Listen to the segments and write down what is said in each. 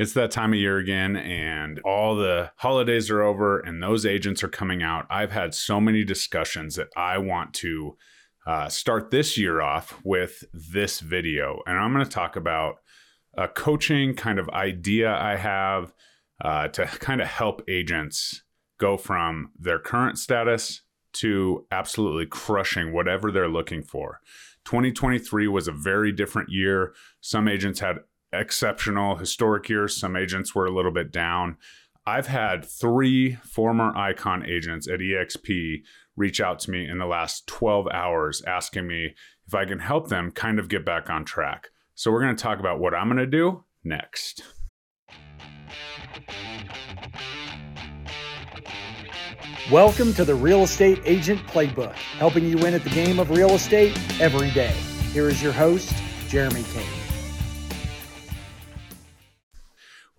It's that time of year again, and all the holidays are over, and those agents are coming out. I've had so many discussions that I want to uh, start this year off with this video. And I'm going to talk about a coaching kind of idea I have uh, to kind of help agents go from their current status to absolutely crushing whatever they're looking for. 2023 was a very different year. Some agents had exceptional historic years. Some agents were a little bit down. I've had three former icon agents at EXP reach out to me in the last 12 hours asking me if I can help them kind of get back on track. So, we're going to talk about what I'm going to do next. Welcome to the Real Estate Agent Playbook, helping you win at the game of real estate every day. Here is your host, Jeremy Kane.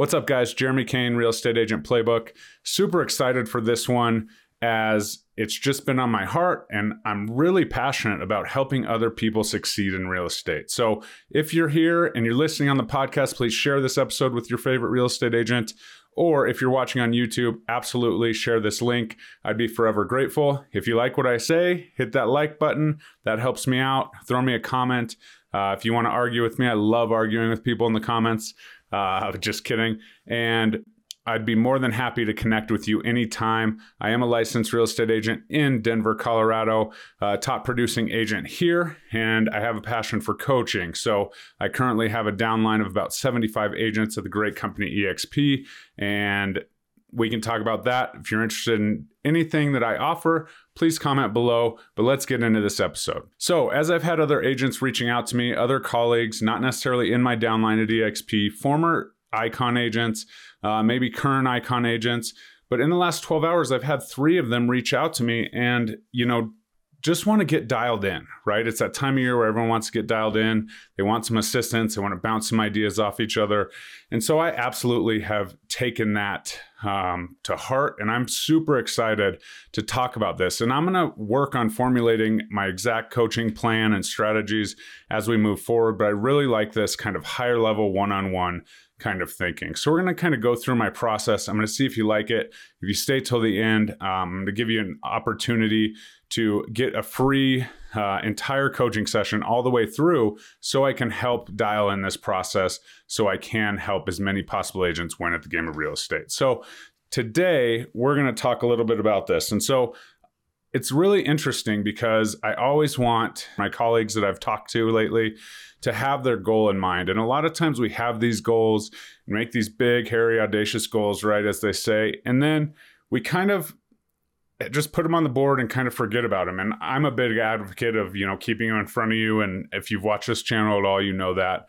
What's up, guys? Jeremy Kane, Real Estate Agent Playbook. Super excited for this one as it's just been on my heart and I'm really passionate about helping other people succeed in real estate. So if you're here and you're listening on the podcast, please share this episode with your favorite real estate agent. Or if you're watching on YouTube, absolutely share this link. I'd be forever grateful. If you like what I say, hit that like button. That helps me out. Throw me a comment. Uh, if you want to argue with me, I love arguing with people in the comments. Uh, just kidding. And I'd be more than happy to connect with you anytime. I am a licensed real estate agent in Denver, Colorado, uh, top producing agent here, and I have a passion for coaching. So I currently have a downline of about 75 agents at the great company EXP, and we can talk about that. If you're interested in anything that I offer, please comment below. But let's get into this episode. So, as I've had other agents reaching out to me, other colleagues, not necessarily in my downline at EXP, former icon agents, uh, maybe current icon agents. But in the last 12 hours, I've had three of them reach out to me and, you know, just want to get dialed in, right? It's that time of year where everyone wants to get dialed in. They want some assistance. They want to bounce some ideas off each other. And so I absolutely have taken that um, to heart. And I'm super excited to talk about this. And I'm going to work on formulating my exact coaching plan and strategies as we move forward. But I really like this kind of higher level one on one kind of thinking. So we're going to kind of go through my process. I'm going to see if you like it. If you stay till the end, um, I'm going to give you an opportunity to get a free uh, entire coaching session all the way through so I can help dial in this process so I can help as many possible agents win at the game of real estate. So today we're going to talk a little bit about this. And so it's really interesting because I always want my colleagues that I've talked to lately to have their goal in mind. And a lot of times we have these goals, make these big, hairy, audacious goals, right, as they say. And then we kind of just put them on the board and kind of forget about them. And I'm a big advocate of, you know, keeping them in front of you. And if you've watched this channel at all, you know that.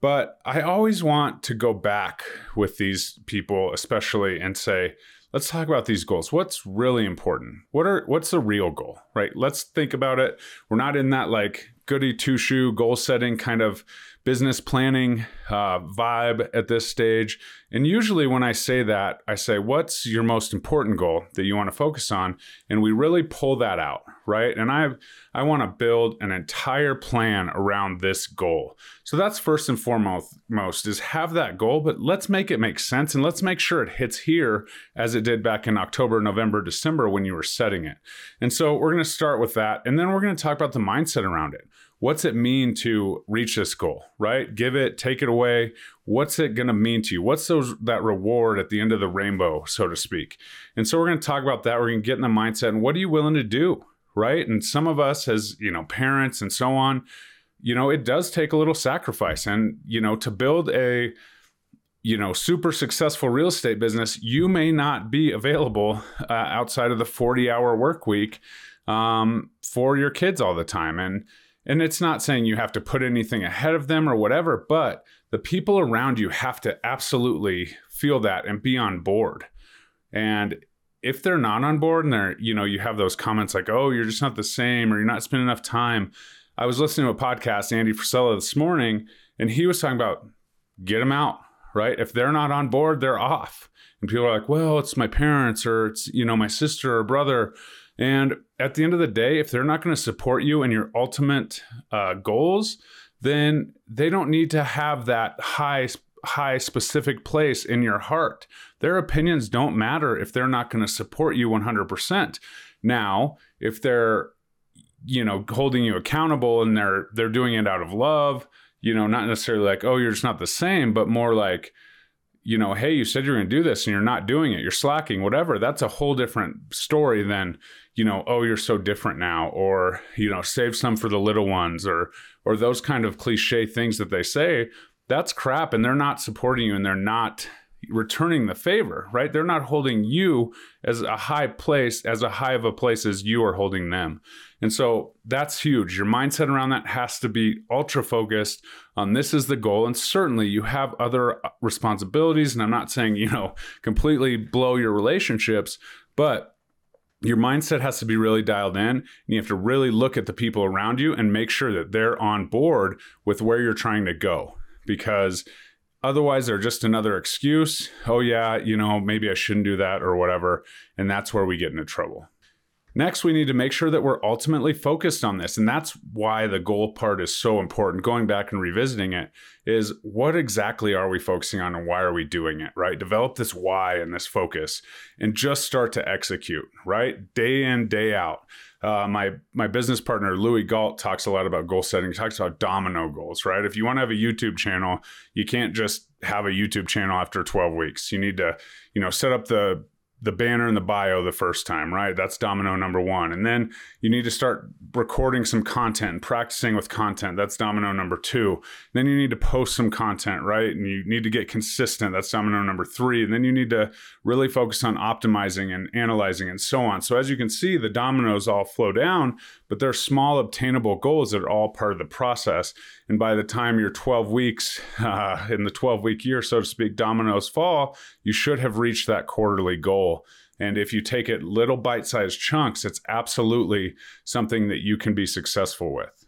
But I always want to go back with these people, especially, and say, let's talk about these goals. What's really important? What are what's the real goal? Right? Let's think about it. We're not in that like goody two shoe goal setting kind of business planning uh, vibe at this stage. And usually, when I say that, I say, What's your most important goal that you want to focus on? And we really pull that out, right? And I, I want to build an entire plan around this goal. So that's first and foremost most is have that goal, but let's make it make sense and let's make sure it hits here as it did back in October, November, December when you were setting it. And so we're going to start with that. And then we're going to talk about the mindset around it what's it mean to reach this goal right give it take it away what's it going to mean to you what's those that reward at the end of the rainbow so to speak and so we're going to talk about that we're going to get in the mindset and what are you willing to do right? And some of us as you know parents and so on you know it does take a little sacrifice. And you know to build a you know super successful real estate business you may not be available uh, outside of the 40 hour work week um, for your kids all the time. And and it's not saying you have to put anything ahead of them or whatever, but the people around you have to absolutely feel that and be on board. And if they're not on board and they're, you know, you have those comments like, oh, you're just not the same or you're not spending enough time. I was listening to a podcast, Andy Frisella, this morning, and he was talking about get them out, right? If they're not on board, they're off. And people are like, well, it's my parents or it's, you know, my sister or brother. And at the end of the day, if they're not going to support you in your ultimate uh, goals, then they don't need to have that high high specific place in your heart. Their opinions don't matter if they're not going to support you 100%. Now, if they're you know holding you accountable and they're they're doing it out of love, you know, not necessarily like, "Oh, you're just not the same," but more like you know, hey, you said you're going to do this and you're not doing it, you're slacking, whatever. That's a whole different story than, you know, oh, you're so different now or, you know, save some for the little ones or or those kind of cliche things that they say. That's crap and they're not supporting you and they're not returning the favor, right? They're not holding you as a high place, as a high of a place as you are holding them. And so that's huge. Your mindset around that has to be ultra focused on this is the goal. And certainly you have other uh, responsibilities. And I'm not saying, you know, completely blow your relationships, but your mindset has to be really dialed in and you have to really look at the people around you and make sure that they're on board with where you're trying to go because Otherwise, they're just another excuse. Oh, yeah, you know, maybe I shouldn't do that or whatever. And that's where we get into trouble. Next, we need to make sure that we're ultimately focused on this. And that's why the goal part is so important. Going back and revisiting it is what exactly are we focusing on and why are we doing it, right? Develop this why and this focus and just start to execute, right? Day in, day out. Uh, my my business partner Louis Galt talks a lot about goal setting. He talks about domino goals, right? If you want to have a YouTube channel, you can't just have a YouTube channel after 12 weeks. You need to, you know, set up the the banner and the bio the first time, right? That's domino number one. And then you need to start recording some content practicing with content. That's domino number two. then you need to post some content, right? And you need to get consistent. That's domino number three. And then you need to really focus on optimizing and analyzing and so on. So as you can see, the dominoes all flow down, but they're small, obtainable goals that are all part of the process. And by the time you're 12 weeks uh, in the 12 week year, so to speak, dominoes fall, you should have reached that quarterly goal. And if you take it little bite sized chunks, it's absolutely something that you can be successful with.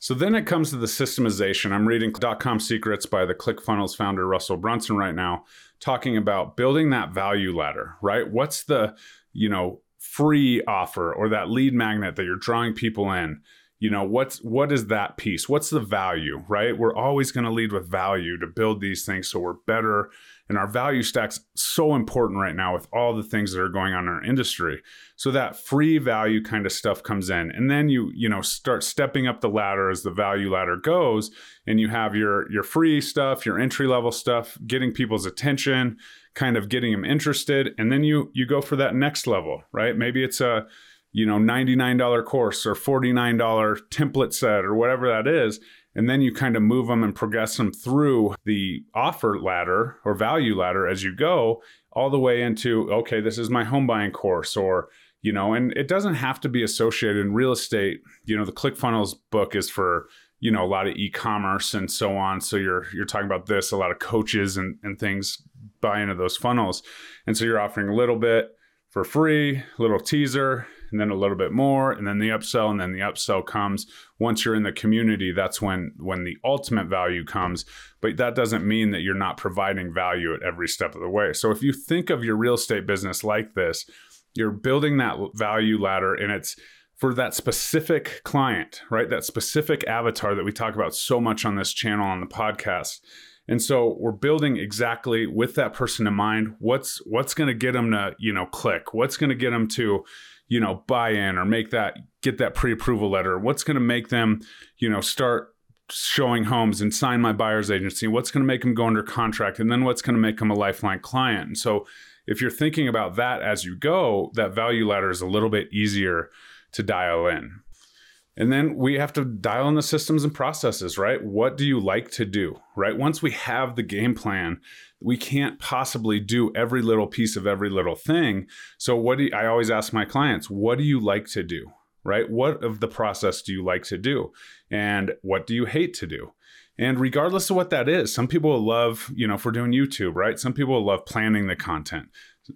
So then it comes to the systemization. I'm reading .com Secrets by the ClickFunnels founder Russell Brunson right now, talking about building that value ladder, right? What's the, you know, free offer or that lead magnet that you're drawing people in you know what's what is that piece? What's the value right? We're always going to lead with value to build these things so we're better and our value stack's so important right now with all the things that are going on in our industry. So that free value kind of stuff comes in. And then you you know start stepping up the ladder as the value ladder goes and you have your your free stuff your entry level stuff getting people's attention kind of getting them interested. And then you you go for that next level right? Maybe it's a you know $99 course or $49 template set or whatever that is and then you kind of move them and progress them through the offer ladder or value ladder as you go all the way into okay this is my home buying course or you know and it doesn't have to be associated in real estate. You know the clickfunnels book is for you know a lot of e-commerce and so on. So you're you're talking about this a lot of coaches and, and things buy into those funnels. And so you're offering a little bit for free a little teaser and then a little bit more and then the upsell and then the upsell comes once you're in the community that's when when the ultimate value comes but that doesn't mean that you're not providing value at every step of the way so if you think of your real estate business like this you're building that value ladder and it's for that specific client, right? That specific avatar that we talk about so much on this channel on the podcast. And so we're building exactly with that person in mind. What's what's going to get them to you know click? What's going to get them to you know buy in or make that get that pre-approval letter? What's going to make them you know start showing homes and sign my buyer's agency? What's going to make them go under contract? And then what's going to make them a lifeline client? And so if you're thinking about that as you go, that value ladder is a little bit easier to dial in. And then we have to dial in the systems and processes, right? What do you like to do, right? Once we have the game plan, we can't possibly do every little piece of every little thing. So, what do you, I always ask my clients, what do you like to do, right? What of the process do you like to do? And what do you hate to do? And regardless of what that is, some people love, you know, if we're doing YouTube, right? Some people love planning the content.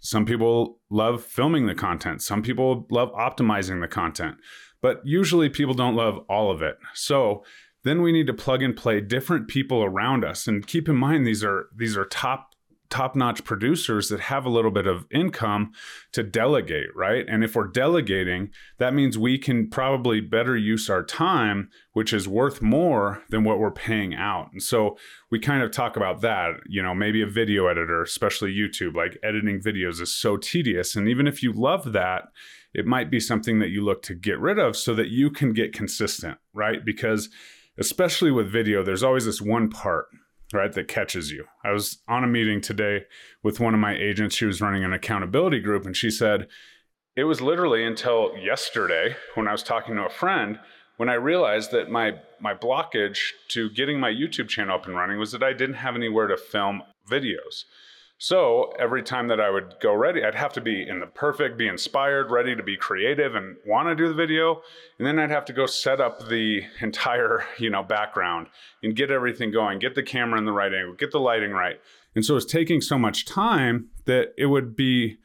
Some people love filming the content. Some people love optimizing the content. But usually people don't love all of it. So then we need to plug and play different people around us and keep in mind these are these are top top notch producers that have a little bit of income to delegate, right? And if we're delegating, that means we can probably better use our time, which is worth more than what we're paying out. And so we kind of talk about that, you know, maybe a video editor, especially YouTube, like editing videos is so tedious. And even if you love that, it might be something that you look to get rid of so that you can get consistent, right? Because especially with video, there's always this one part right that catches you. I was on a meeting today with one of my agents. She was running an accountability group and she said it was literally until yesterday when i was talking to a friend when i realized that my my blockage to getting my youtube channel up and running was that i didn't have anywhere to film videos so every time that I would go ready, I'd have to be in the perfect, be inspired, ready to be creative and want to do the video. And then I'd have to go set up the entire, you know, background and get everything going, get the camera in the right angle, get the lighting right. And so it's taking so much time that it would be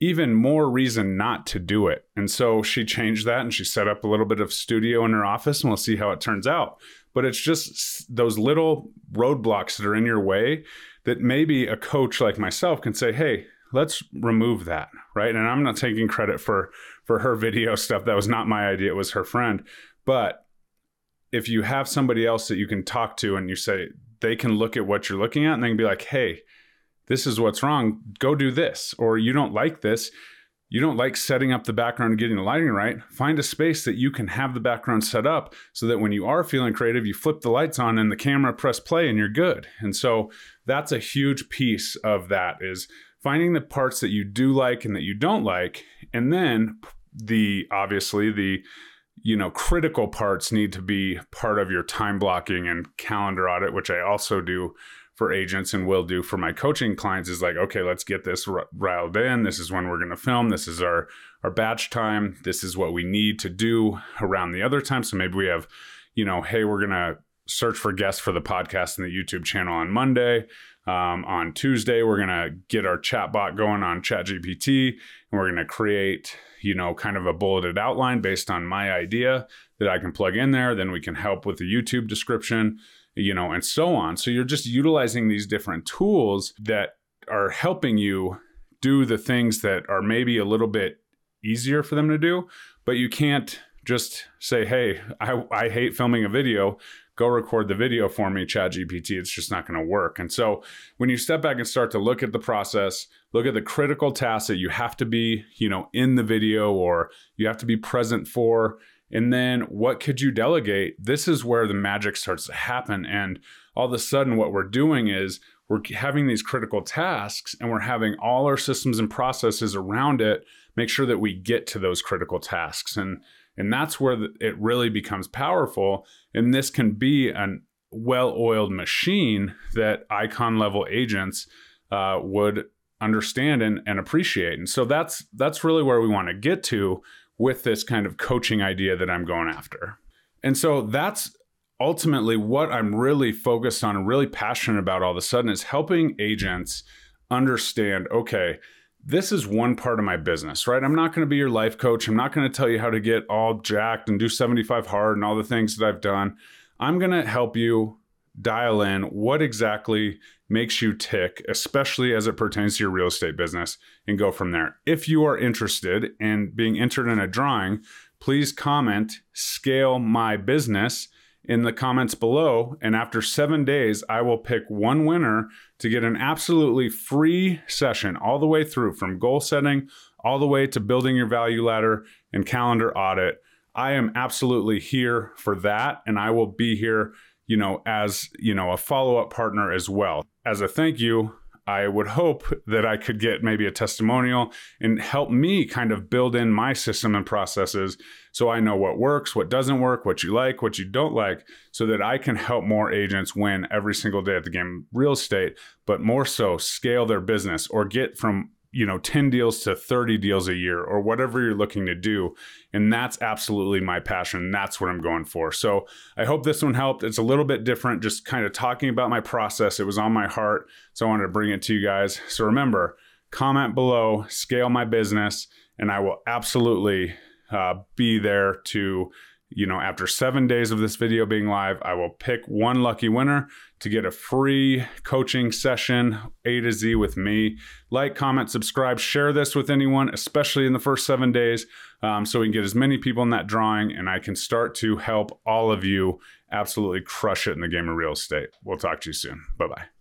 even more reason not to do it. And so she changed that and she set up a little bit of studio in her office and we'll see how it turns out. But it's just those little roadblocks that are in your way that maybe a coach like myself can say, hey, let's remove that right? And i'm not taking credit for for her video stuff. That was not my idea. It was her friend. But if you have somebody else that you can talk to and you say they can look at what you're looking at and they can be like hey this is what's wrong. Go do this or you don't like this you don't like setting up the background and getting the lighting right, find a space that you can have the background set up so that when you are feeling creative, you flip the lights on and the camera press play and you're good. And so that's a huge piece of that is finding the parts that you do like and that you don't like and then the obviously the you know critical parts need to be part of your time blocking and calendar audit which I also do for agents and will do for my coaching clients is like, okay, let's get this r- riled in. This is when we're going to film. This is our our batch time. This is what we need to do around the other time. So maybe we have, you know, hey, we're going to search for guests for the podcast and the YouTube channel on Monday. Um, on Tuesday, we're going to get our chat bot going on ChatGPT and we're going to create, you know, kind of a bulleted outline based on my idea that I can plug in there. Then we can help with the YouTube description you know, and so on. So you're just utilizing these different tools that are helping you do the things that are maybe a little bit easier for them to do, but you can't just say, hey, I, I hate filming a video. Go record the video for me, ChatGPT. It's just not going to work. And so when you step back and start to look at the process, look at the critical tasks that you have to be, you know, in the video or you have to be present for, and then what could you delegate? This is where the magic starts to happen. And all of a sudden, what we're doing is we're having these critical tasks and we're having all our systems and processes around it make sure that we get to those critical tasks. And, and that's where it really becomes powerful. And this can be a well oiled machine that icon level agents uh, would understand and, and appreciate. And so that's that's really where we want to get to with this kind of coaching idea that I'm going after. And so that's ultimately what I'm really focused on and really passionate about all of a sudden is helping agents understand okay, this is one part of my business, right? I'm not going to be your life coach. I'm not going to tell you how to get all jacked and do 75 hard and all the things that I've done. I'm going to help you dial in what exactly makes you tick, especially as it pertains to your real estate business, and go from there. If you are interested in being entered in a drawing, please comment scale my business in the comments below. And after seven days, I will pick one winner to get an absolutely free session all the way through from goal setting all the way to building your value ladder and calendar audit. I am absolutely here for that. And I will be here you know, as, you know, a follow-up partner as well. As a thank you, I would hope that I could get maybe a testimonial and help me kind of build in my system and processes so I know what works, what doesn't work, what you like, what you don't like, so that I can help more agents win every single day at the game real estate, but more so scale their business or get from you know 10 deals to 30 deals a year or whatever you're looking to do. And that's absolutely my passion. That's what i'm going for. So i hope this one helped. It's a little bit different just kind of talking about my process. It was on my heart so i wanted to bring it to you guys. So remember comment below scale my business and i will absolutely uh, be there to you know, after seven days of this video being live, I will pick one lucky winner to get a free coaching session A to Z with me. Like, comment, subscribe, share this with anyone, especially in the first seven days, um, so we can get as many people in that drawing and I can start to help all of you absolutely crush it in the game of real estate. We'll talk to you soon. Bye bye.